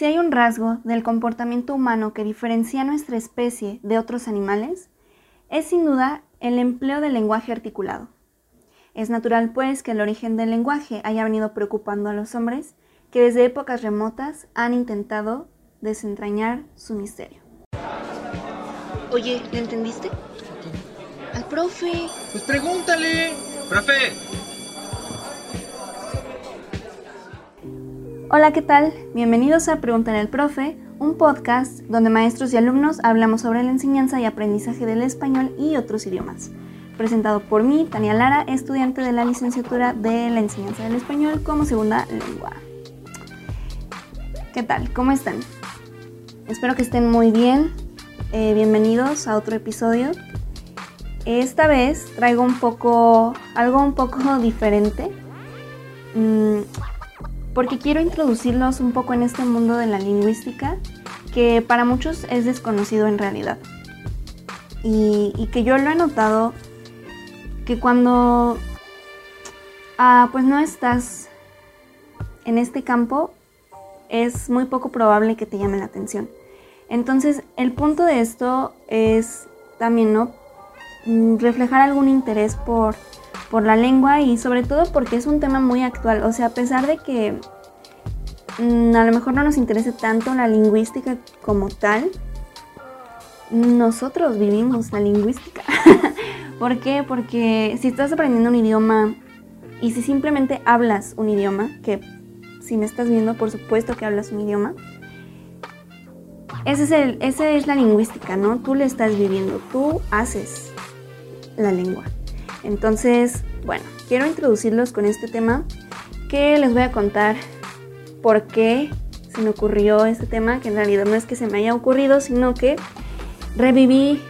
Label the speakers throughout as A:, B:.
A: Si hay un rasgo del comportamiento humano que diferencia a nuestra especie de otros animales, es sin duda el empleo del lenguaje articulado. Es natural, pues, que el origen del lenguaje haya venido preocupando a los hombres que desde épocas remotas han intentado desentrañar su misterio. Oye, ¿le entendiste? Al profe.
B: Pues pregúntale. Profe.
A: Hola, ¿qué tal? Bienvenidos a Pregúntale al profe, un podcast donde maestros y alumnos hablamos sobre la enseñanza y aprendizaje del español y otros idiomas. Presentado por mí, Tania Lara, estudiante de la licenciatura de la enseñanza del español como segunda lengua. ¿Qué tal? ¿Cómo están? Espero que estén muy bien. Eh, bienvenidos a otro episodio. Esta vez traigo un poco, algo un poco diferente. Mm, porque quiero introducirlos un poco en este mundo de la lingüística que para muchos es desconocido en realidad. Y, que yo lo he notado que cuando ah, pues no estás en este campo es muy poco probable que te llame la atención. Entonces el punto de esto es también ¿no? Mm, reflejar algún interés por por la lengua y sobre todo porque es un tema muy actual. O sea, a pesar de que mm, a lo mejor no nos interese tanto la lingüística como tal, nosotros vivimos la lingüística. ¿Por qué? Porque si estás aprendiendo un idioma y si simplemente hablas un idioma, que si me estás viendo, por supuesto que hablas un idioma, ese es el, esa es la lingüística, ¿no? Tú le estás viviendo, tú haces la lengua. Entonces, bueno, quiero introducirlos con este tema que les voy a contar por qué se me ocurrió este tema, que en realidad no es que se me haya ocurrido, sino que reviví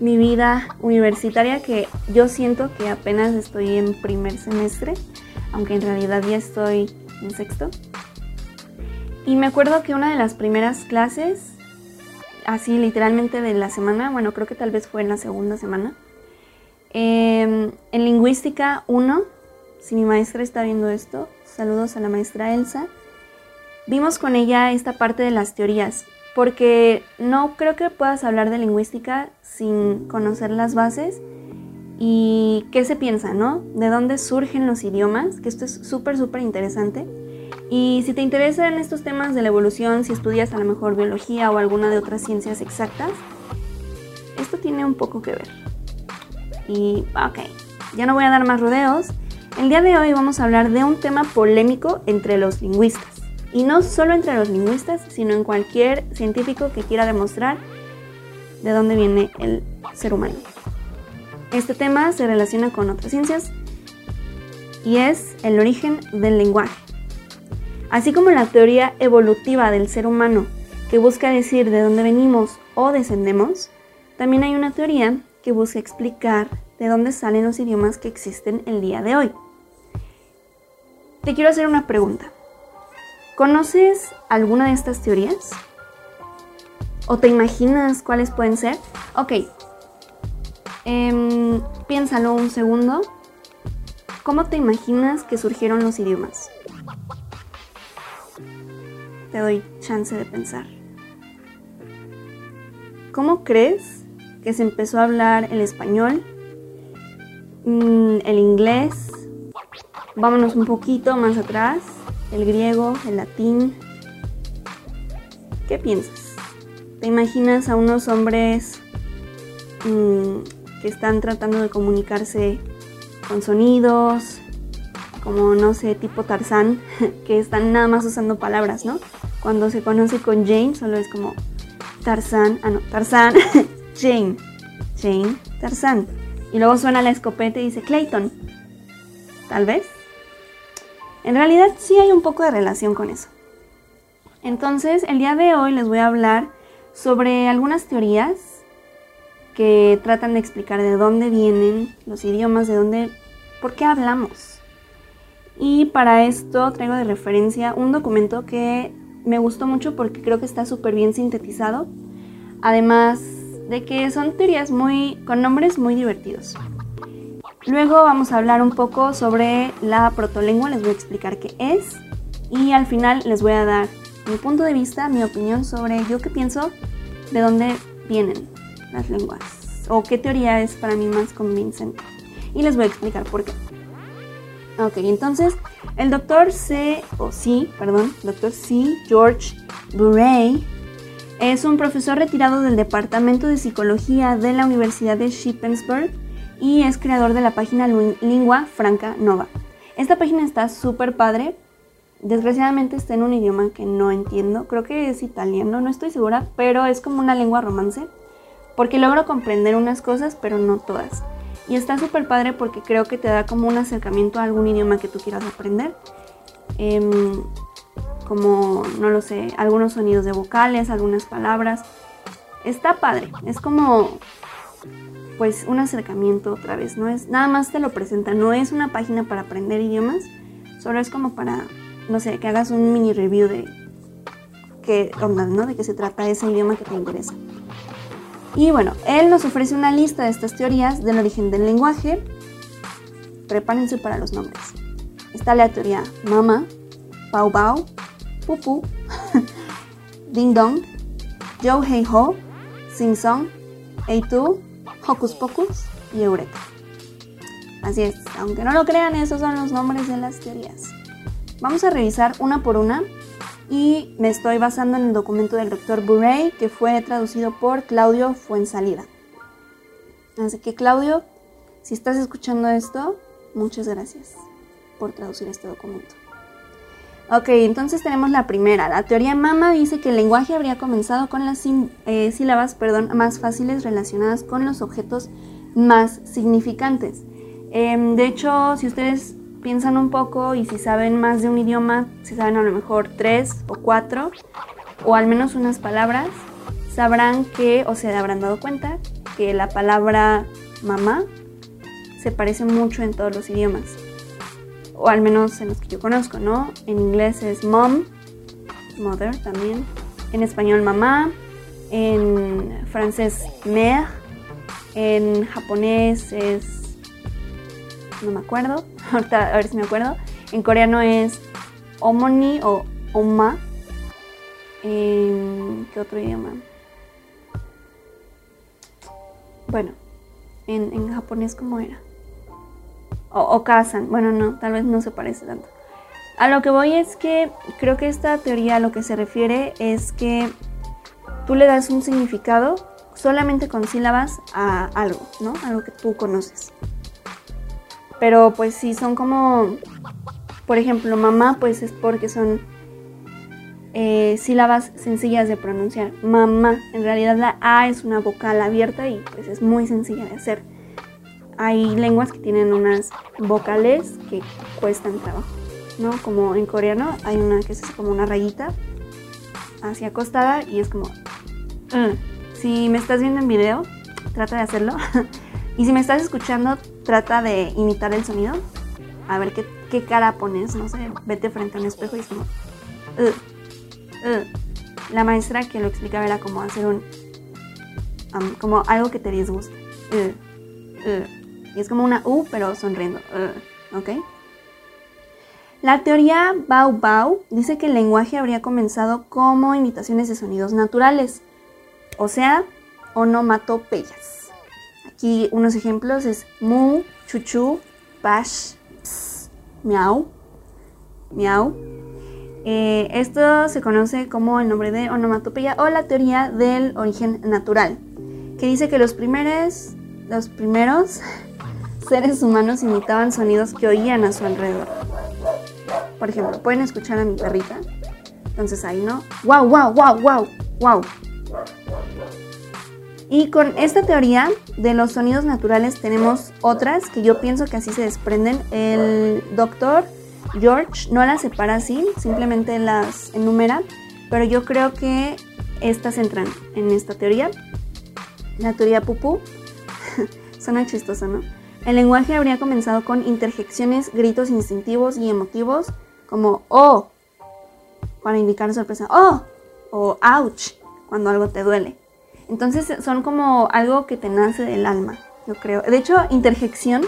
A: mi vida universitaria que yo siento que apenas estoy en primer semestre, aunque en realidad ya estoy en sexto. Y me acuerdo que una de las primeras clases, así literalmente de la semana, bueno, creo que tal vez fue en la segunda semana, Em, en lingüística 1, si mi maestra está viendo esto, saludos a la maestra Elsa, vimos con ella esta parte de las teorías, porque no creo que puedas hablar de lingüística sin conocer las bases y qué se piensa, ¿no? De dónde surgen los idiomas, que esto es súper, súper interesante. Y si te interesan estos temas de la evolución, si estudias a lo mejor biología o alguna de otras ciencias exactas, esto tiene un poco que ver. Y ok, ya no voy a dar más rodeos. El día de hoy vamos a hablar de un tema polémico entre los lingüistas. Y no solo entre los lingüistas, sino en cualquier científico que quiera demostrar de dónde viene el ser humano. Este tema se relaciona con otras ciencias y es el origen del lenguaje. Así como la teoría evolutiva del ser humano que busca decir de dónde venimos o descendemos, también hay una teoría que busca explicar de dónde salen los idiomas que existen el día de hoy. Te quiero hacer una pregunta. ¿Conoces alguna de estas teorías? ¿O te imaginas cuáles pueden ser? Ok, em, piénsalo un segundo. ¿Cómo te imaginas que surgieron los idiomas? Te doy chance de pensar. ¿Cómo crees que se empezó a hablar el español, mm, el inglés, vámonos un poquito más atrás, el griego, el latín. ¿Qué piensas? ¿Te imaginas a unos hombres mm, que están tratando de comunicarse con sonidos, como no sé, tipo Tarzán, que están nada más usando palabras, ¿no? Cuando se conoce con James solo es como Tarzán, ah no, Tarzán, Jane, Jane, Tarzán. Y luego suena la escopeta y dice Clayton. Tal vez. En realidad sí hay un poco de relación con eso. Entonces, el día de hoy les voy a hablar sobre algunas teorías que tratan de explicar de dónde vienen los idiomas, de dónde, por qué hablamos. Y para esto traigo de referencia un documento que me gustó mucho porque creo que está súper bien sintetizado. Además, de que son teorías muy con nombres muy divertidos. Luego vamos a hablar un poco sobre la protolengua, les voy a explicar qué es y al final les voy a dar mi punto de vista, mi opinión sobre yo qué pienso de dónde vienen las lenguas o qué teoría es para mí más convincente. Y les voy a explicar por qué. Ok, entonces el doctor C, o C, perdón, doctor C. George Buray es un profesor retirado del Departamento de Psicología de la Universidad de Shippensburg y es creador de la página Lingua Franca Nova. Esta página está súper padre. Desgraciadamente está en un idioma que no entiendo. Creo que es italiano, no estoy segura, pero es como una lengua romance. Porque logro comprender unas cosas, pero no todas. Y está súper padre porque creo que te da como un acercamiento a algún idioma que tú quieras aprender. Em, como, no lo sé, algunos sonidos de vocales, algunas palabras. Está padre, es como pues un acercamiento otra vez, no es nada más te lo presenta, no es una página para aprender idiomas, solo es como para, no sé, que hagas un mini review de qué onda, ¿no? De qué se trata ese idioma que te interesa. Y bueno, él nos ofrece una lista de estas teorías del origen del lenguaje. Prepárense para los nombres. Está la teoría mama, pau pau, pupu, ding dong, yo hey ho, sing song, hey tu, hocus pocus y eureka. Así es, aunque no lo crean, esos son los nombres de las teorías. Vamos a revisar una por una y me estoy basando en el documento del doctor Burray que fue traducido por Claudio Fuensalida. Así que Claudio, si estás escuchando esto, muchas gracias por traducir este documento. Ok, entonces tenemos la primera. La teoría Mama dice que el lenguaje habría comenzado con las eh, sílabas perdón, más fáciles relacionadas con los objetos más significantes. Em, de hecho, si ustedes piensan un poco y si saben más de un idioma, si saben a lo mejor tres o cuatro, o al menos unas palabras, sabrán que, o se habrán dado cuenta, que la palabra mamá se parece mucho en todos los idiomas o al menos en los que yo conozco, ¿no? En inglés es mom, mother también, en español mamá, en francés mère, en japonés es, no me acuerdo, ahorita a ver si me acuerdo, en coreano es omoni o oma, en qué otro idioma. Bueno, en, en japonés cómo era o, o casan. Bueno, no, tal vez no se parece tanto. A lo que voy es que creo que esta teoría a lo que se refiere es que tú le das un significado solamente con sílabas a algo, ¿no? Algo que tú conoces. Pero pues si son como, por ejemplo, mamá, pues es porque son eh, sílabas sencillas de pronunciar. Mamá, en realidad la A es una vocal abierta y pues es muy sencilla de hacer hay lenguas que tienen unas vocales que cuestan trabajo, ¿no? Como en coreano hay una que es como una rayita hacia acostada y es como... Uh". Si me estás viendo en video, trata de hacerlo. y si me estás escuchando, trata de imitar el sonido. A ver qué, cara pones, no sé, vete frente a un espejo y es como... Uh". La maestra que lo explicaba era como hacer un... como algo que te disgusta. Es como una U, pero sonriendo. ¿Ok? La teoría Bau Bau dice que el lenguaje habría comenzado como imitaciones de sonidos naturales, o sea, onomatopeyas. Aquí unos ejemplos es mu, chuchu, bash, ps, miau, miau. Eh, esto se conoce como el nombre de onomatopeya o la teoría del origen natural, que dice que los primeros, los primeros seres humanos imitaban sonidos que oían a su alrededor. Por ejemplo, pueden escuchar a mi perrita. Entonces ahí, ¿no? ¡Wow, wow, wow, wow, wow! Y con esta teoría de los sonidos naturales tenemos otras que yo pienso que así se desprenden. El doctor George no las separa así, simplemente las enumera, pero yo creo que estas entran en esta teoría. La teoría pupú. Suena chistoso, ¿no? El lenguaje habría comenzado con interjecciones, gritos instintivos y emotivos como oh para indicar sorpresa, oh o ouch cuando algo te duele. Entonces son como algo que te nace del alma, yo creo. De hecho, interjección,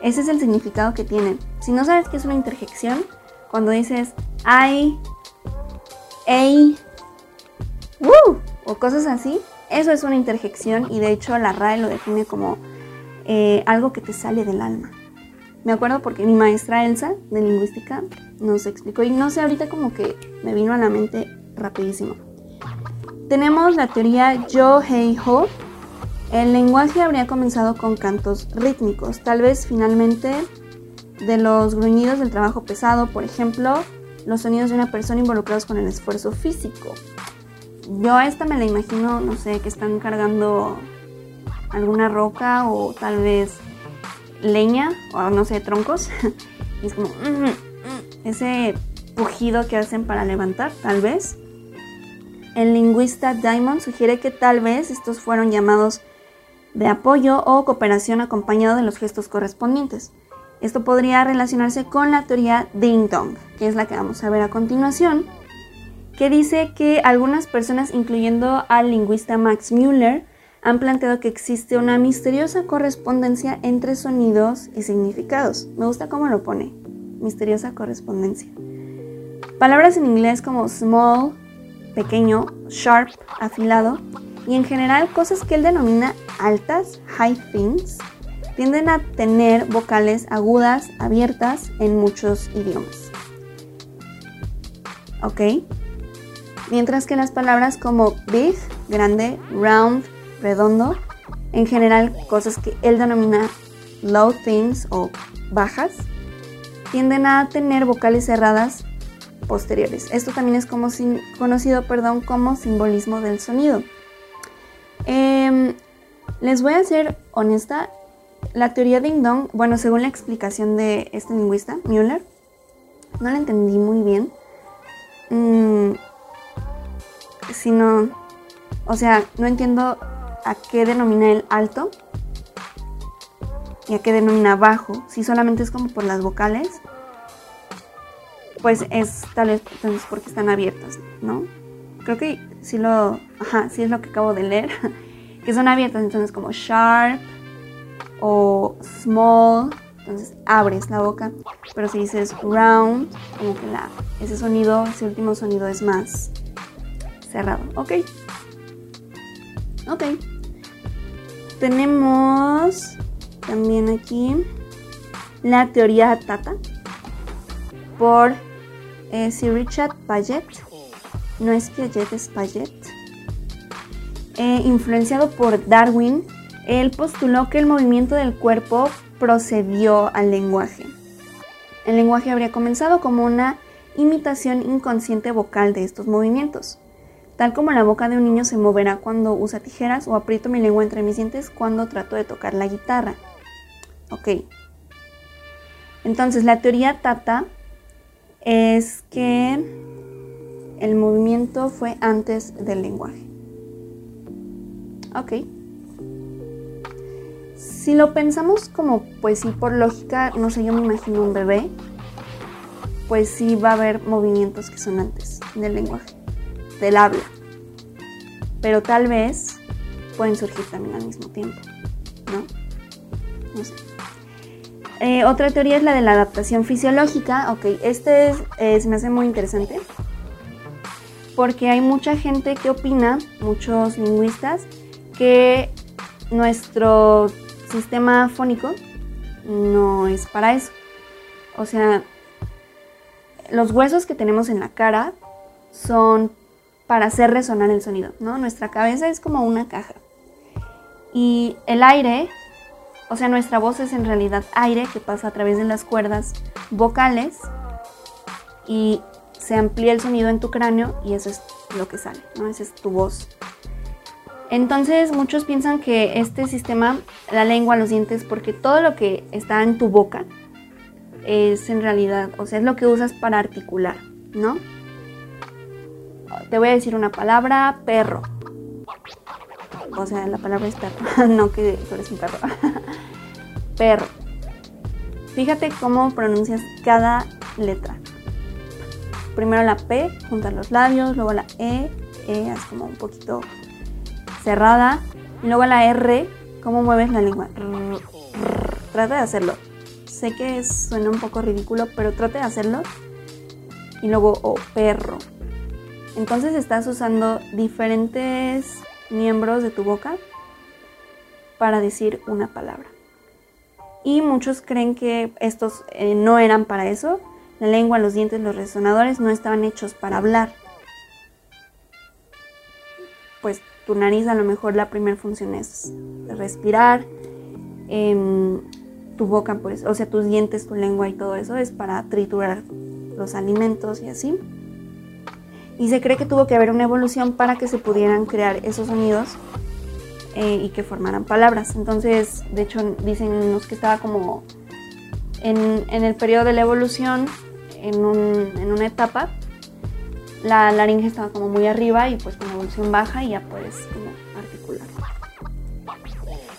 A: ese es el significado que tiene. Si no sabes qué es una interjección, cuando dices ay, ey, ¡woo! o cosas así, eso es una interjección y de hecho la RAE lo define como eh, algo que te sale del alma. Me acuerdo porque mi maestra Elsa de lingüística nos explicó y no sé, ahorita como que me vino a la mente rapidísimo. Tenemos la teoría Yo-Hei-Ho. El lenguaje habría comenzado con cantos rítmicos, tal vez finalmente de los gruñidos del trabajo pesado, por ejemplo, los sonidos de una persona involucrados con el esfuerzo físico. Yo a esta me la imagino, no sé, que están cargando alguna roca o tal vez leña o no sé, troncos. y es como ese pujido que hacen para levantar, tal vez. El lingüista Diamond sugiere que tal vez estos fueron llamados de apoyo o cooperación acompañado de los gestos correspondientes. Esto podría relacionarse con la teoría Ding Dong, que es la que vamos a ver a continuación, que dice que algunas personas, incluyendo al lingüista Max Müller, han planteado que existe una misteriosa correspondencia entre sonidos y significados. Me gusta cómo lo pone, misteriosa correspondencia. Palabras en inglés como small, pequeño, sharp, afilado, y en general cosas que él denomina altas, high things, tienden a tener vocales agudas, abiertas en muchos idiomas. ¿Ok? Mientras que las palabras como big, grande, round, redondo, en general cosas que él denomina low things o bajas, tienden a tener vocales cerradas posteriores. Esto también es como conocido perdón, como simbolismo del sonido. Em, les voy a ser honesta, la teoría de Dong, bueno, según la explicación de este lingüista, Müller, no la entendí muy bien. Mm, sino, o sea, no entiendo a qué denomina el alto y a qué denomina bajo. Si solamente es como por las vocales, pues es tal vez entonces porque están abiertas, ¿no? Creo que sí lo, ajá, sí es lo que acabo de leer, que son abiertas, entonces como sharp o small, entonces abres la boca, pero si dices round, como que ese sonido, ese último sonido es más cerrado, ¿ok? Ok. Tenemos también aquí la teoría Tata por eh, Sir Richard Paget. No es Piaget, es Paget. Eh, influenciado por Darwin, él postuló que el movimiento del cuerpo procedió al lenguaje. El lenguaje habría comenzado como una imitación inconsciente vocal de estos movimientos tal como la boca de un niño se moverá cuando usa tijeras o aprieto mi lengua entre mis dientes cuando trato de tocar la guitarra. Ok. Entonces, la teoría Tata es que el movimiento fue antes del lenguaje. Ok. Si lo pensamos como, pues sí, por lógica, no sé, yo me imagino un bebé, pues sí va a haber movimientos que son antes del lenguaje del habla. Pero tal vez pueden surgir también al mismo tiempo, ¿no? No sé. Eh, otra teoría es la de la adaptación fisiológica. Ok, este es, me hace muy interesante porque hay mucha gente que opina, muchos lingüistas, que nuestro sistema fónico no es para eso. O sea, los huesos que tenemos en la cara son para hacer resonar el sonido, ¿no? Nuestra cabeza es como una caja. Y el aire, o sea, nuestra voz es en realidad aire que pasa a través de las cuerdas vocales y se amplía el sonido en tu cráneo y eso es lo que sale, ¿no? Esa es tu voz. Entonces muchos piensan que este sistema, la lengua, los dientes, porque todo lo que está en tu boca es en realidad, o sea, es lo que usas para articular, ¿no? Te voy a decir una palabra, perro. O sea, la palabra es perro, no que tú eres un perro. perro. Fíjate cómo pronuncias cada letra. Primero la P, junta los labios, luego la E, E es como un poquito cerrada, y luego la R, cómo mueves la lengua. Trata de hacerlo. Sé que suena un poco ridículo, pero trate de hacerlo. Y luego O, perro, Entonces estás usando diferentes miembros de tu boca para decir una palabra. Y muchos creen que estos eh, no eran para eso. La lengua, los dientes, los resonadores no estaban hechos para hablar. Pues tu nariz a lo mejor la primera función es respirar. Em, tu boca, pues, o sea, tus dientes, tu lengua y todo eso es para triturar los alimentos y así. Y se cree que tuvo que haber una evolución para que se pudieran crear esos sonidos eh, y que formaran palabras. Entonces, de hecho, dicen que estaba como en, el periodo de la evolución, en, en, una etapa, la laringe estaba como muy arriba y pues con la evolución baja y ya puedes como articular.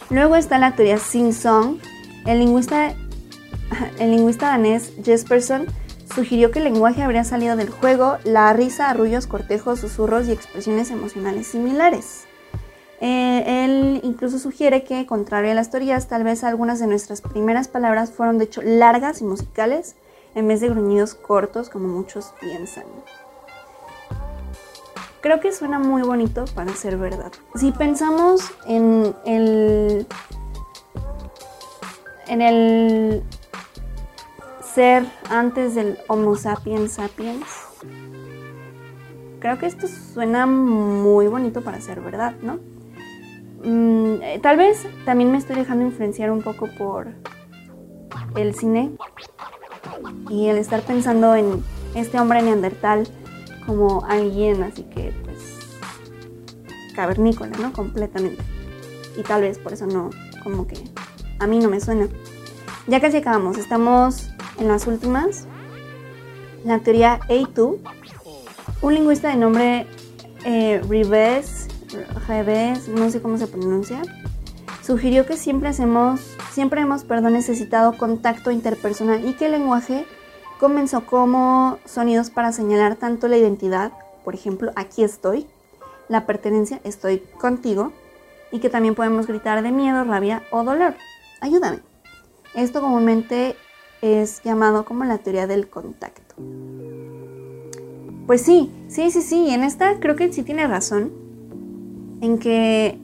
A: Luego está la teoría Sing-Song. El lingüista, el lingüista danés Jesperson sugirió que el lenguaje habría salido del juego, la risa, arrullos, cortejos, susurros y expresiones emocionales similares. Eh, él incluso sugiere que, contrario a las teorías, tal vez algunas de nuestras primeras palabras fueron de hecho largas y musicales en vez de gruñidos cortos como muchos piensan. Creo que suena muy bonito para ser verdad. Si pensamos en el en el ser antes del Homo sapiens sapiens, creo que esto suena muy bonito para ser verdad, ¿no? Mm, eh, tal vez también me estoy dejando influenciar un poco por el cine y el estar pensando en este hombre neandertal como alguien así que pues cavernícola, ¿no? Completamente. Y tal vez por eso no, como que a mí no me suena. Ya casi acabamos, estamos en las últimas. La teoría A2, un lingüista de nombre eh, Rives no sé cómo se pronuncia, sugirió que siempre hacemos, siempre hemos, perdón, necesitado contacto interpersonal y que el lenguaje comenzó como sonidos para señalar tanto la identidad, por ejemplo, aquí estoy, la pertenencia, estoy contigo, y que también podemos gritar de miedo, rabia o dolor. Ayúdame. Esto comúnmente es llamado como la teoría del contacto. Pues sí, sí, sí, sí, en esta creo que sí tiene razón, en que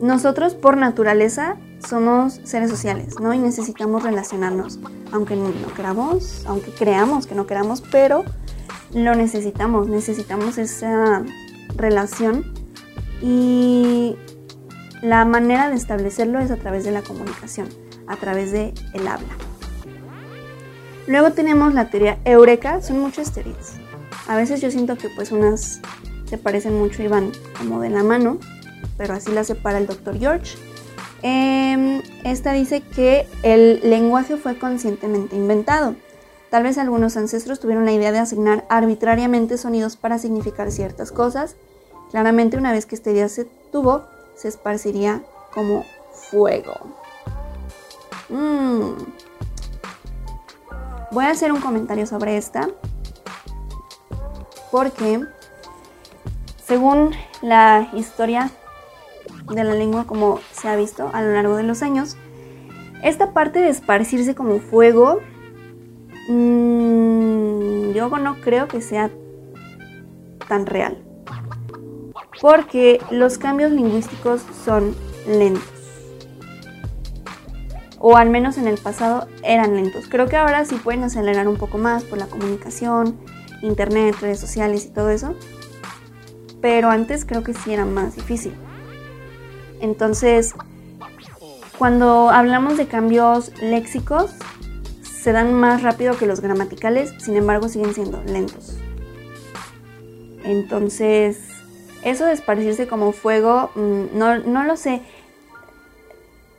A: nosotros por naturaleza somos seres sociales, ¿no? Y necesitamos relacionarnos, aunque no queramos, aunque creamos que no queramos, pero lo necesitamos, necesitamos esa relación y la manera de establecerlo es a través de la comunicación, a través de el habla. Luego tenemos la teoría eureka, son muchas teorías. A veces yo siento que pues unas se parecen mucho y van como de la mano, pero así la separa el doctor George. Em, esta dice que el lenguaje fue conscientemente inventado. Tal vez algunos ancestros tuvieron la idea de asignar arbitrariamente sonidos para significar ciertas cosas. Claramente una vez que este idea se tuvo, se esparciría como fuego. Mm. Voy a hacer un comentario sobre esta porque según la historia de la lengua como se ha visto a lo largo de los años, esta parte de esparcirse como fuego, mmm, yo no creo que sea tan real. Porque los cambios lingüísticos son lentos. O al menos en el pasado eran lentos. Creo que ahora sí pueden acelerar un poco más por la comunicación, internet, redes sociales y todo eso pero antes creo que sí era más difícil. Entonces, cuando hablamos de cambios léxicos, se dan más rápido que los gramaticales, sin embargo siguen siendo lentos. Entonces, eso de esparcirse como fuego, mm, no, no lo sé.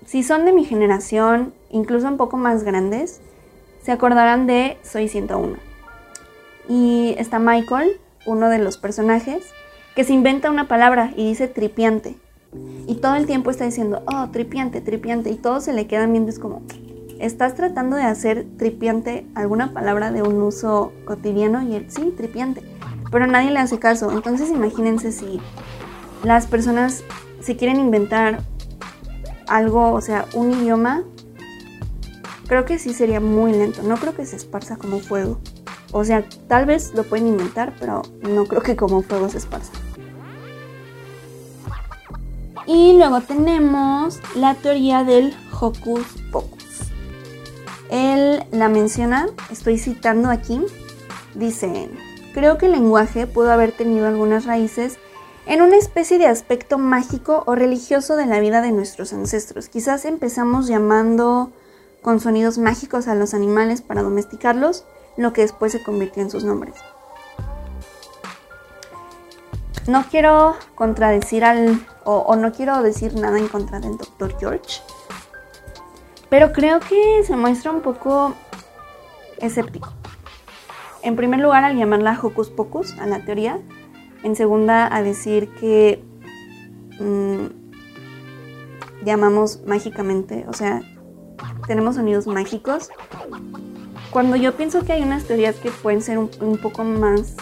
A: Si son de mi generación, incluso un poco más grandes, se acordarán de Soy 101. Y está Michael, uno de los personajes, que se inventa una palabra y dice tripiante. Y todo el tiempo está diciendo, oh, tripiante, tripiante. Y todos se le quedan viendo, es como, estás tratando de hacer tripiante alguna palabra de un uso cotidiano y él, sí, tripiante. Pero nadie le hace caso. Entonces imagínense si las personas, si quieren inventar algo, o sea, un idioma, creo que sí sería muy lento. No creo que se esparza como fuego. O sea, tal vez lo pueden inventar, pero no creo que como fuego se esparza. Y luego tenemos la teoría del hocus pocus. Él la menciona, estoy citando aquí, dice, creo que el lenguaje pudo haber tenido algunas raíces en una especie de aspecto mágico o religioso de la vida de nuestros ancestros. Quizás empezamos llamando con sonidos mágicos a los animales para domesticarlos, lo que después se convirtió en sus nombres. No quiero contradecir al, o, no quiero decir nada en contra del Dr. George, pero creo que se muestra un poco escéptico. En primer lugar, al llamarla Hocus Pocus a la teoría, en segunda, a decir que mm, llamamos mágicamente, o sea, tenemos sonidos mágicos. Cuando yo pienso que hay unas teorías que pueden ser un, un poco más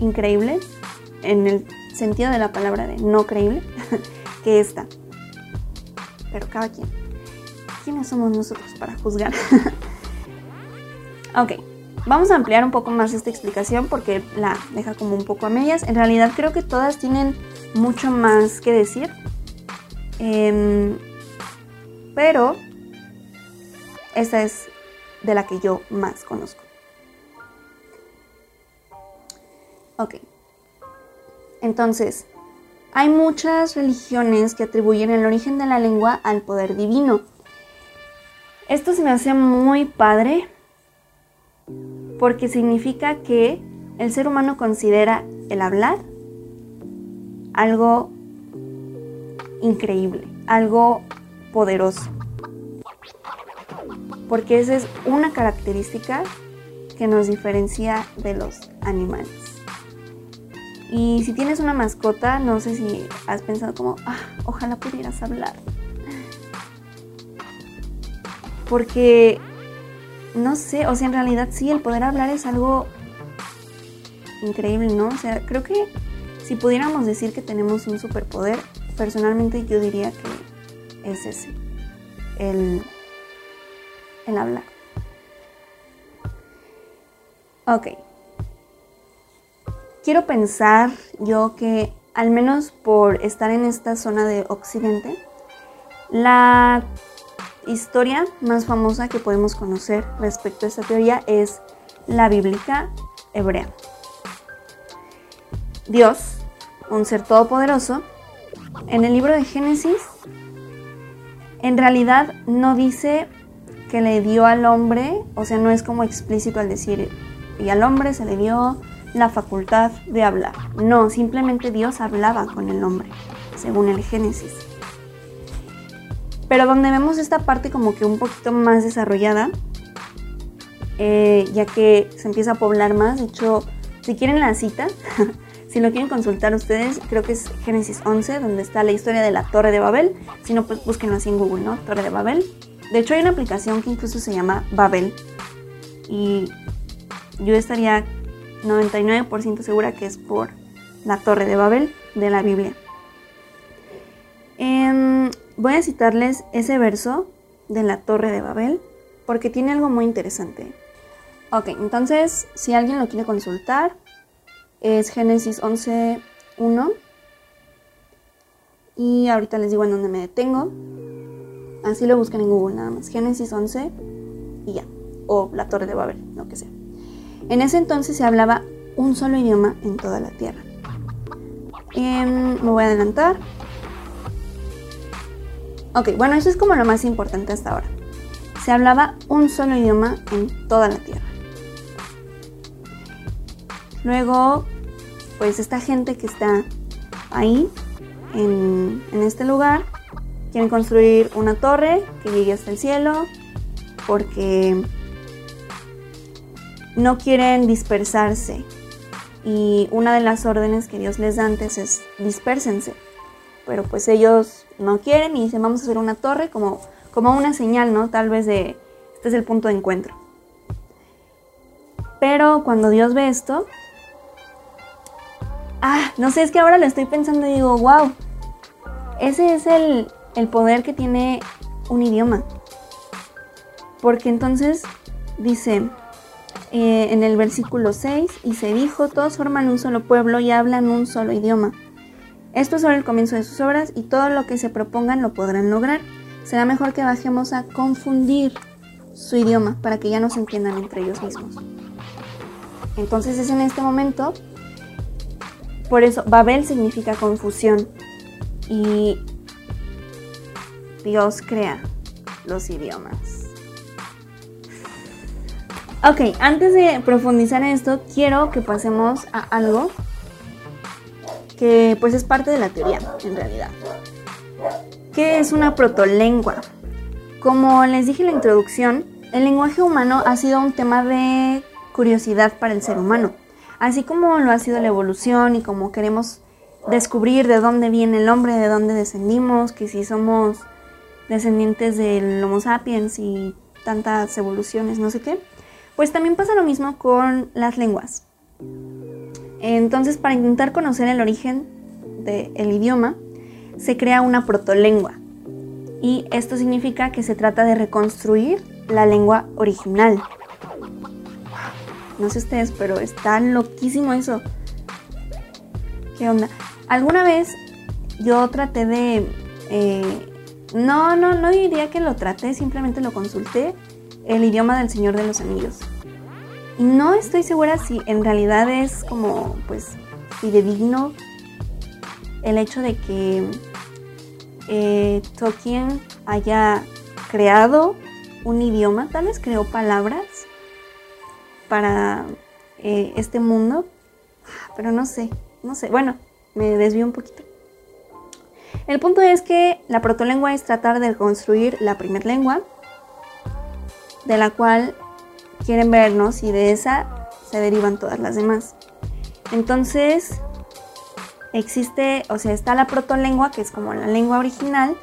A: increíbles, en el sentido de la palabra de no creíble, que esta. Pero cada quien. ¿Quiénes somos nosotros para juzgar? ok, vamos a ampliar un poco más esta explicación porque la deja como un poco a medias. En realidad creo que todas tienen mucho más que decir. Em, pero esta es de la que yo más conozco. Ok. Entonces, hay muchas religiones que atribuyen el origen de la lengua al poder divino. Esto se me hace muy padre porque significa que el ser humano considera el hablar algo increíble, algo poderoso. Porque esa es una característica que nos diferencia de los animales. Y si tienes una mascota, no sé si has pensado como, ah, ojalá pudieras hablar. Porque, no sé, o sea, en realidad sí, el poder hablar es algo increíble, ¿no? O sea, creo que si pudiéramos decir que tenemos un superpoder, personalmente yo diría que es ese, el, el hablar. Ok. Quiero pensar yo que al menos por estar en esta zona de Occidente, la historia más famosa que podemos conocer respecto a esta teoría es la bíblica hebrea. Dios, un ser todopoderoso, en el libro de Génesis, en realidad no dice que le dio al hombre, o sea, no es como explícito al decir, y al hombre se le dio la facultad de hablar. No, simplemente Dios hablaba con el hombre, según el Génesis. Pero donde vemos esta parte como que un poquito más desarrollada, eh, ya que se empieza a poblar más, de hecho, si quieren la cita, si lo quieren consultar ustedes, creo que es Génesis 11, donde está la historia de la Torre de Babel. Si no, pues búsquenlo así en Google, ¿no? Torre de Babel. De hecho, hay una aplicación que incluso se llama Babel. Y yo estaría 99% segura que es por la Torre de Babel de la Biblia. Em, voy a citarles ese verso de la Torre de Babel porque tiene algo muy interesante. Ok, entonces si alguien lo quiere consultar, es Génesis 11.1 y ahorita les digo en dónde me detengo. Así lo buscan en Google nada más. Génesis 11 y ya. O la Torre de Babel, lo que sea. En ese entonces se hablaba un solo idioma en toda la tierra. Em, me voy a adelantar. Ok, bueno, eso es como lo más importante hasta ahora. Se hablaba un solo idioma en toda la tierra. Luego, pues esta gente que está ahí, en, en este lugar, quieren construir una torre que llegue hasta el cielo, porque no quieren dispersarse. Y una de las órdenes que Dios les da antes es dispersense. Pero pues ellos no quieren y dicen vamos a hacer una torre como, como una señal, ¿no? Tal vez de este es el punto de encuentro. Pero cuando Dios ve esto, ah, no sé, es que ahora lo estoy pensando y digo, wow, ese es el, el poder que tiene un idioma. Porque entonces dice, eh, en el versículo 6, y se dijo, todos forman un solo pueblo y hablan un solo idioma. Esto es solo el comienzo de sus obras y todo lo que se propongan lo podrán lograr. Será mejor que bajemos a confundir su idioma para que ya no se entiendan entre ellos mismos. Entonces es en este momento, por eso Babel significa confusión y Dios crea los idiomas. Ok, antes de profundizar en esto, quiero que pasemos a algo que pues es parte de la teoría en realidad. ¿Qué es una protolengua? Como les dije en la introducción, el lenguaje humano ha sido un tema de curiosidad para el ser humano, así como lo ha sido la evolución y como queremos descubrir de dónde viene el hombre, de dónde descendimos, que si somos descendientes del Homo sapiens y tantas evoluciones, no sé qué, pues también pasa lo mismo con las lenguas. Entonces, para intentar conocer el origen del idioma, se crea una protolengua. Y esto significa que se trata de reconstruir la lengua original. No sé ustedes, pero está loquísimo eso. ¿Qué onda? Alguna vez yo traté de... Eh, no, no, no diría que lo traté, simplemente lo consulté. El idioma del Señor de los Anillos. No estoy segura si en realidad es como, pues, fidedigno el hecho de que eh, Tolkien haya creado un idioma, tal vez creó palabras para eh, este mundo, pero no sé, no sé, bueno, me desvío un poquito. El punto es que la protolengua es tratar de construir la primer lengua, de la cual quieren vernos y de esa se derivan todas las demás. Entonces, existe, o sea, está la protolengua, que es como la lengua original,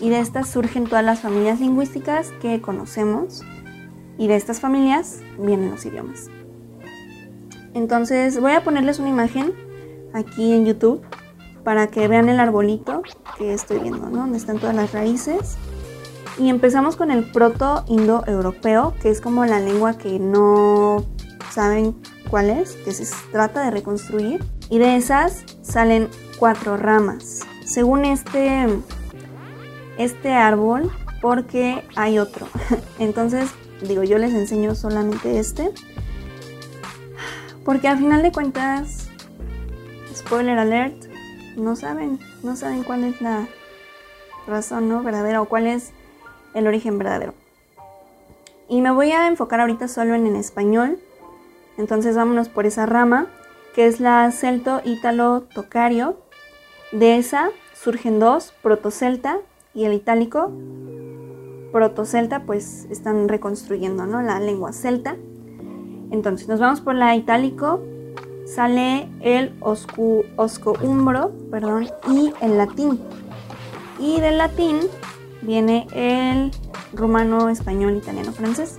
A: y de estas surgen todas las familias lingüísticas que conocemos, y de estas familias vienen los idiomas. Entonces, voy a ponerles una imagen aquí en YouTube para que vean el arbolito que estoy viendo, ¿no? Donde están todas las raíces. Y empezamos con el proto-indoeuropeo, que es como la lengua que no saben cuál es, que se trata de reconstruir. Y de esas salen cuatro ramas. Según este, este árbol, porque hay otro. Entonces, digo, yo les enseño solamente este. Porque al final de cuentas, spoiler alert, no saben, no saben cuál es la razón ¿no? verdadera o cuál es el origen verdadero. Y me voy a enfocar ahorita solo en el español. Entonces vámonos por esa rama, que es la celto-ítalo-tocario. De esa surgen dos, protocelta y el itálico. Protocelta pues están reconstruyendo ¿no? la lengua celta. Entonces nos vamos por la itálico, sale el osco-umbro perdón, y el latín. Y del latín viene el rumano, español, italiano, francés,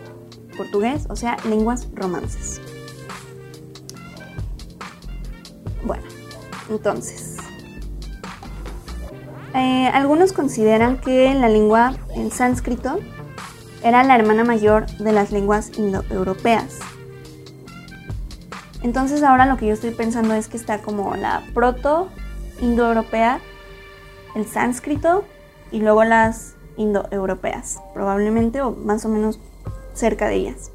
A: portugués, o sea, lenguas romances. Bueno, entonces, eh, algunos consideran que la lengua en sánscrito era la hermana mayor de las lenguas indoeuropeas. Entonces ahora lo que yo estoy pensando es que está como la proto-indoeuropea, el sánscrito y luego las indoeuropeas, probablemente o más o menos cerca de ellas.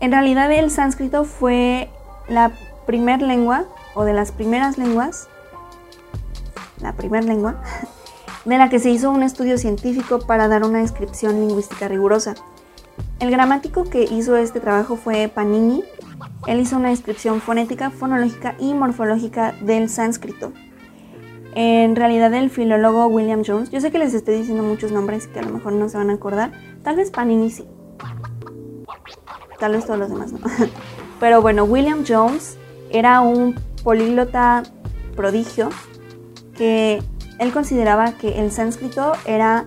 A: En realidad el sánscrito fue la primer lengua o de las primeras lenguas, la primera lengua, de la que se hizo un estudio científico para dar una descripción lingüística rigurosa. El gramático que hizo este trabajo fue Panini. Él hizo una descripción fonética, fonológica y morfológica del sánscrito. En realidad el filólogo William Jones, yo sé que les estoy diciendo muchos nombres que a lo mejor no se van a acordar, tal vez Panini sí, tal vez todos los demás no. Pero bueno, William Jones era un políglota prodigio que él consideraba que el sánscrito era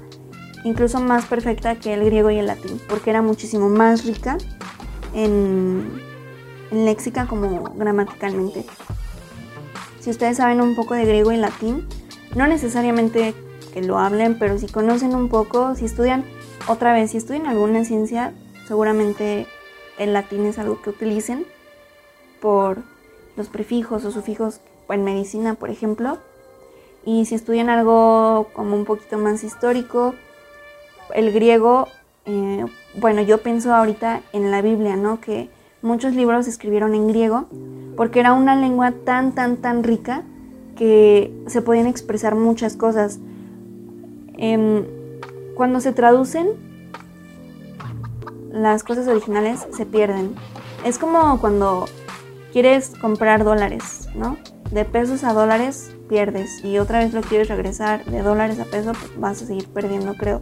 A: incluso más perfecta que el griego y el latín, porque era muchísimo más rica en, en léxica como gramaticalmente. Si ustedes saben un poco de griego y latín, no necesariamente que lo hablen, pero si conocen un poco, si estudian otra vez, si estudian alguna ciencia, seguramente el latín es algo que utilicen por los prefijos o sufijos en medicina, por ejemplo. Y si estudian algo como un poquito más histórico, el griego, eh, bueno, yo pienso ahorita en la Biblia, ¿no? Que muchos libros se escribieron en griego porque era una lengua tan, tan, tan rica que se podían expresar muchas cosas. Em, cuando se traducen, las cosas originales se pierden. Es como cuando quieres comprar dólares, ¿no? De pesos a dólares pierdes y otra vez lo quieres regresar de dólares a pesos, pues vas a seguir perdiendo, creo.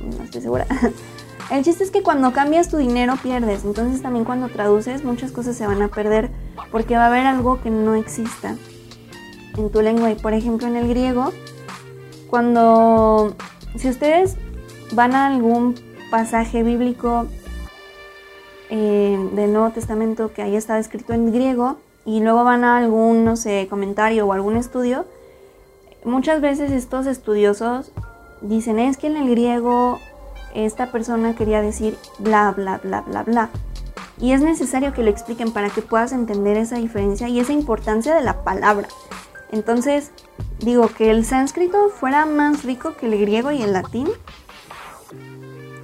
A: No estoy segura. El chiste es que cuando cambias tu dinero pierdes, entonces también cuando traduces muchas cosas se van a perder porque va a haber algo que no exista en tu lengua. Y por ejemplo en el griego, cuando, si ustedes van a algún pasaje bíblico eh, del Nuevo Testamento que haya estado escrito en griego y luego van a algún, no sé, comentario o algún estudio, muchas veces estos estudiosos dicen es que en el griego esta persona quería decir bla, bla, bla, bla, bla. Y es necesario que lo expliquen para que puedas entender esa diferencia y esa importancia de la palabra. Entonces, digo que el sánscrito fuera más rico que el griego y el latín,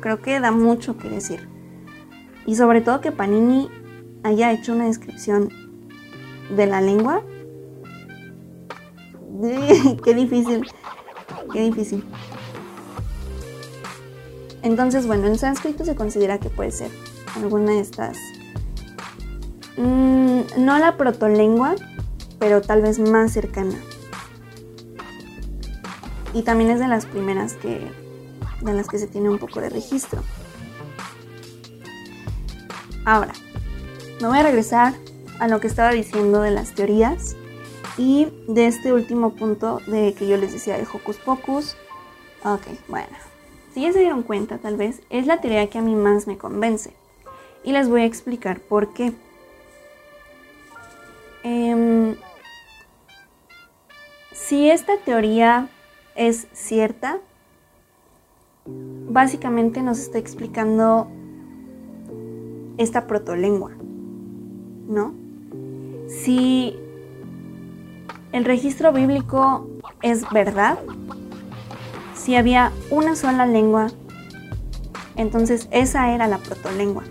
A: creo que da mucho que decir. Y sobre todo que Panini haya hecho una descripción de la lengua. qué difícil, qué difícil. Entonces, bueno, en sánscrito se considera que puede ser alguna de estas. Mm, no la protolengua, pero tal vez más cercana. Y también es de las primeras que, de las que se tiene un poco de registro. Ahora, me voy a regresar a lo que estaba diciendo de las teorías y de este último punto de que yo les decía de Hocus Pocus. Ok, bueno. Si ya se dieron cuenta, tal vez, es la teoría que a mí más me convence. Y les voy a explicar por qué. Em, si esta teoría es cierta, básicamente nos está explicando esta protolengua, ¿no? Si el registro bíblico es verdad, si había una sola lengua, entonces esa era la protolengua.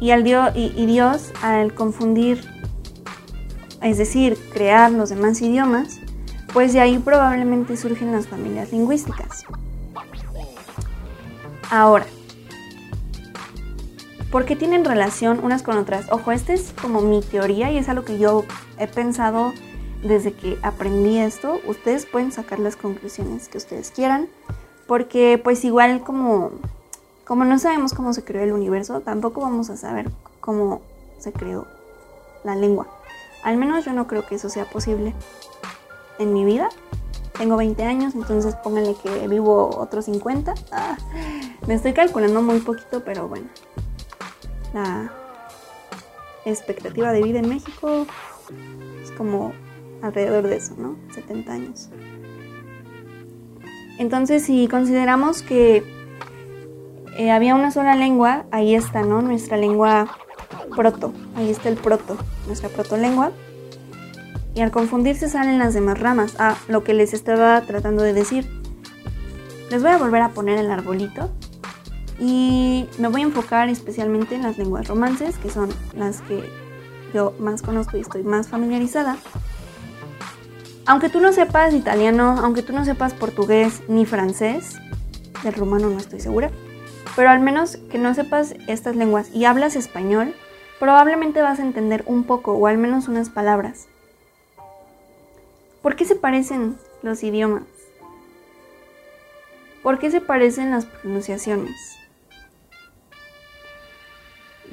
A: Y, al Dios, y, Dios, al confundir, es decir, crear los demás idiomas, pues de ahí probablemente surgen las familias lingüísticas. Ahora, ¿por qué tienen relación unas con otras? Ojo, esta es como mi teoría y es algo que yo he pensado desde que aprendí esto, ustedes pueden sacar las conclusiones que ustedes quieran, porque pues igual como, como no sabemos cómo se creó el universo, tampoco vamos a saber cómo se creó la lengua. Al menos yo no creo que eso sea posible en mi vida. Tengo 20 años, entonces pónganle que vivo otros 50. Ah, me estoy calculando muy poquito, pero bueno. La expectativa de vida en México es como alrededor de eso, ¿no? 70 años. Entonces, si consideramos que eh, había una sola lengua, ahí está, ¿no? Nuestra lengua proto, ahí está el proto, nuestra protolengua. Y al confundirse salen las demás ramas. Ah, lo que les estaba tratando de decir. Les voy a volver a poner el arbolito. Y me voy a enfocar especialmente en las lenguas romances, que son las que yo más conozco y estoy más familiarizada. Aunque tú no sepas italiano, aunque tú no sepas portugués ni francés, del rumano no estoy segura, pero al menos que no sepas estas lenguas y hablas español, probablemente vas a entender un poco o al menos unas palabras. ¿Por qué se parecen los idiomas? ¿Por qué se parecen las pronunciaciones?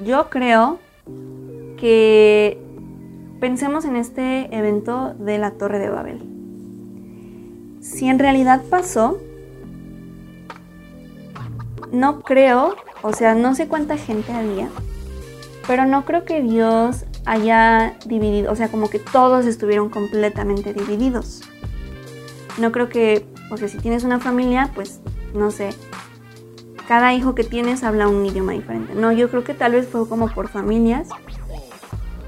A: Yo creo que Pensemos en este evento de la Torre de Babel. Si en realidad pasó, no creo, o sea, no sé cuánta gente había, pero no creo que Dios haya dividido, o sea, como que todos estuvieron completamente divididos. No creo que, sea, si tienes una familia, pues, no sé, cada hijo que tienes habla un idioma diferente. No, yo creo que tal vez fue como por familias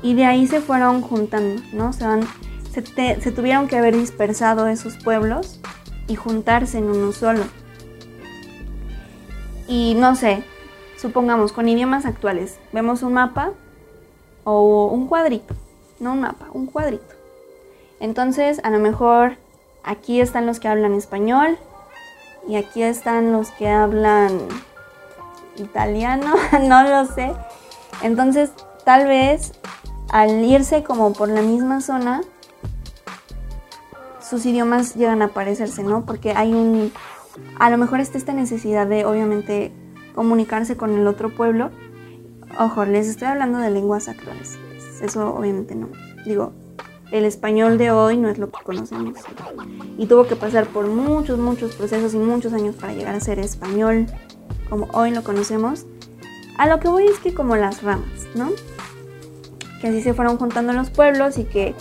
A: y de ahí se fueron juntando, ¿no? Se, van, se, tuvieron que haber dispersado esos pueblos y juntarse en uno solo. Y no sé, supongamos con idiomas actuales, vemos un mapa o un cuadrito, no un mapa, un cuadrito. Entonces, a lo mejor aquí están los que hablan español y aquí están los que hablan italiano, no lo sé. Entonces, tal vez al irse como por la misma zona, sus idiomas llegan a parecerse, ¿no? Porque hay un, a lo mejor está esta necesidad de, obviamente, comunicarse con el otro pueblo. Ojo, les estoy hablando de lenguas actuales. Eso obviamente no. Digo, el español de hoy no es lo que conocemos. Y tuvo que pasar por muchos, muchos procesos y muchos años para llegar a ser español como hoy lo conocemos. A lo que voy es que como las ramas, ¿no? Que así se fueron juntando los pueblos y que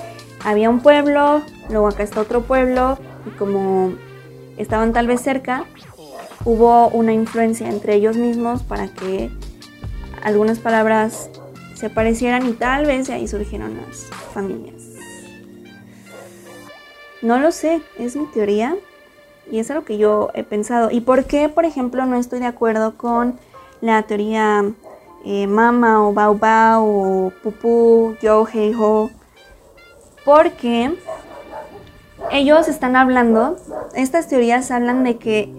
A: había un pueblo, luego acá está otro pueblo y como estaban tal vez cerca, hubo una influencia entre ellos mismos para que algunas palabras se parecieran y tal vez de ahí surgieron las familias. No lo sé, es mi teoría y es algo que yo he pensado. ¿Y por qué, por ejemplo, no estoy de acuerdo con la teoría eh, mama o bao bao o pupu, yo, hey, ho? Porque ellos están hablando, estas teorías hablan de que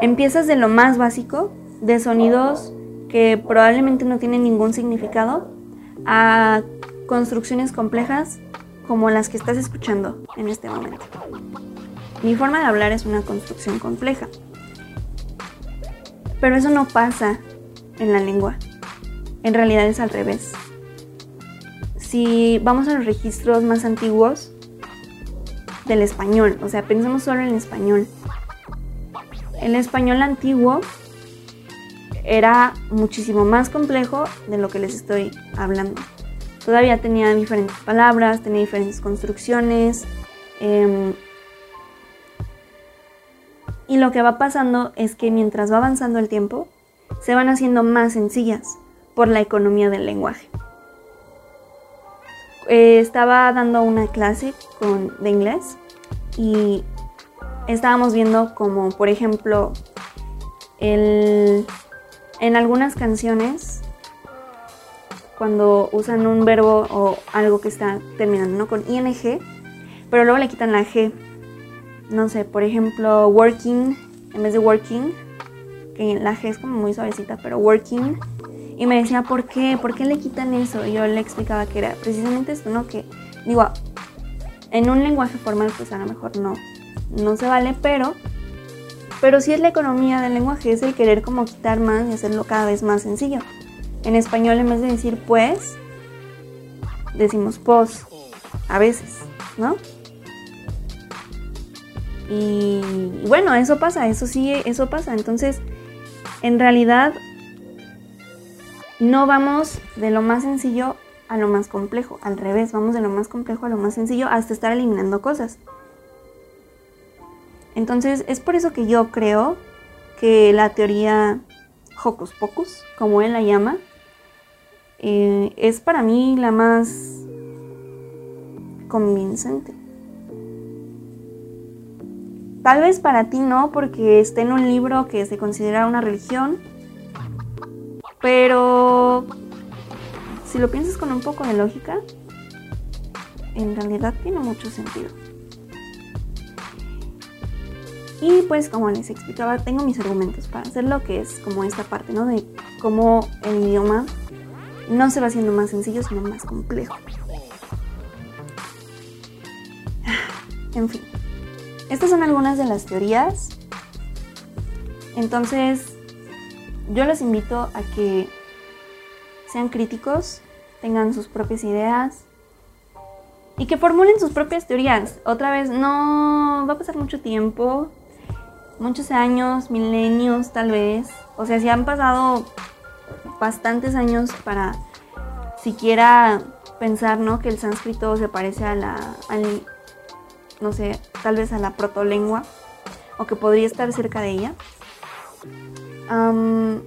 A: empiezas de lo más básico, de sonidos que probablemente no tienen ningún significado, a construcciones complejas como las que estás escuchando en este momento. Mi forma de hablar es una construcción compleja. Pero eso no pasa en la lengua. En realidad es al revés. Si vamos a los registros más antiguos del español, o sea, pensemos solo en el español. El español antiguo era muchísimo más complejo de lo que les estoy hablando. Todavía tenía diferentes palabras, tenía diferentes construcciones. Em, y lo que va pasando es que mientras va avanzando el tiempo, se van haciendo más sencillas por la economía del lenguaje. Eh, estaba dando una clase de inglés y estábamos viendo como, por ejemplo, en algunas canciones cuando usan un verbo o algo que está terminando con ing, pero luego le quitan la g. No sé, por ejemplo, working, en vez de working, que la g es como muy suavecita, pero working. Y me decía, ¿por qué? ¿Por qué le quitan eso? Y yo le explicaba que era precisamente esto, ¿no? Que, digo, en un lenguaje formal, pues a lo mejor no, no se vale, pero, pero sí es la economía del lenguaje, es el querer como quitar más y hacerlo cada vez más sencillo. En español, en vez de decir pues, decimos pos, a veces, ¿no? Y bueno, eso pasa, eso sí, eso pasa. Entonces, en realidad, no vamos de lo más sencillo a lo más complejo. Al revés, vamos de lo más complejo a lo más sencillo hasta estar eliminando cosas. Entonces, es por eso que yo creo que la teoría Hocus Pocus, como él la llama, eh, es para mí la más convincente. Tal vez para ti no, porque está en un libro que se considera una religión, pero si lo piensas con un poco de lógica, en realidad tiene mucho sentido. Y pues como les explicaba, tengo mis argumentos para hacer lo que es como esta parte, ¿no? De cómo el idioma no se va haciendo más sencillo, sino más complejo. En fin, estas son algunas de las teorías. Entonces, yo los invito a que sean críticos, tengan sus propias ideas y que formulen sus propias teorías. Otra vez, no va a pasar mucho tiempo, muchos años, milenios tal vez. O sea, si han pasado bastantes años para siquiera pensar, ¿no? Que el sánscrito se parece a la, no sé, tal vez a la protolengua, o que podría estar cerca de ella. Van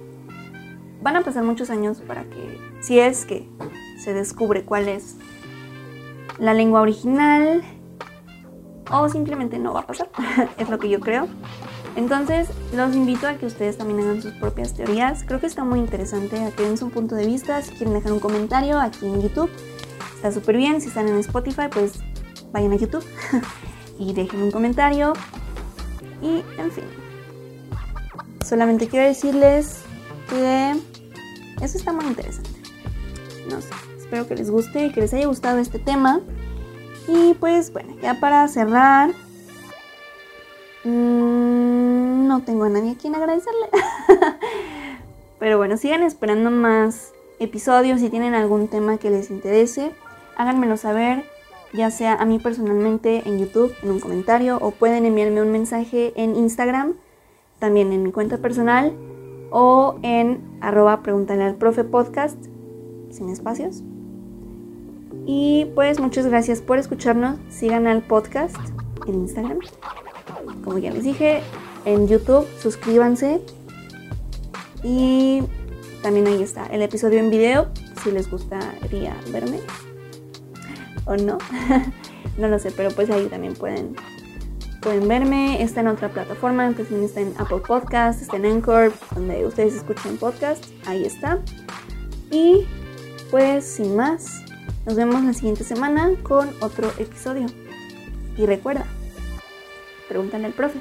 A: a pasar muchos años para que, si es que se descubre cuál es la lengua original, o simplemente no va a pasar, es lo que yo creo. Entonces, los invito a que ustedes también hagan sus propias teorías. Creo que está muy interesante a que den su punto de vista. Si quieren dejar un comentario aquí en YouTube, está súper bien. Si están en Spotify, pues vayan a YouTube y dejen un comentario. Y, en fin. Solamente quiero decirles que eso está muy interesante. No sé, espero que les guste y que les haya gustado este tema. Y pues bueno, ya para cerrar, mmm, no tengo a nadie a quien agradecerle. Pero bueno, sigan esperando más episodios. Si tienen algún tema que les interese, háganmelo saber, ya sea a mí personalmente en YouTube, en un comentario, o pueden enviarme un mensaje en Instagram, también en mi cuenta personal, o en arroba pregúntale al profe podcast, sin espacios. Y pues muchas gracias por escucharnos. Sigan al podcast en Instagram. Como ya les dije, en YouTube, suscríbanse. Y también ahí está el episodio en video, si les gustaría verme o no. no lo sé, pero pues ahí también pueden, pueden verme. Está en otra plataforma, también está en Apple Podcast, está en Anchor, donde ustedes escuchan podcast. Ahí está. Y pues sin más, nos vemos la siguiente semana con otro episodio. Y recuerda, pregúntale al profe.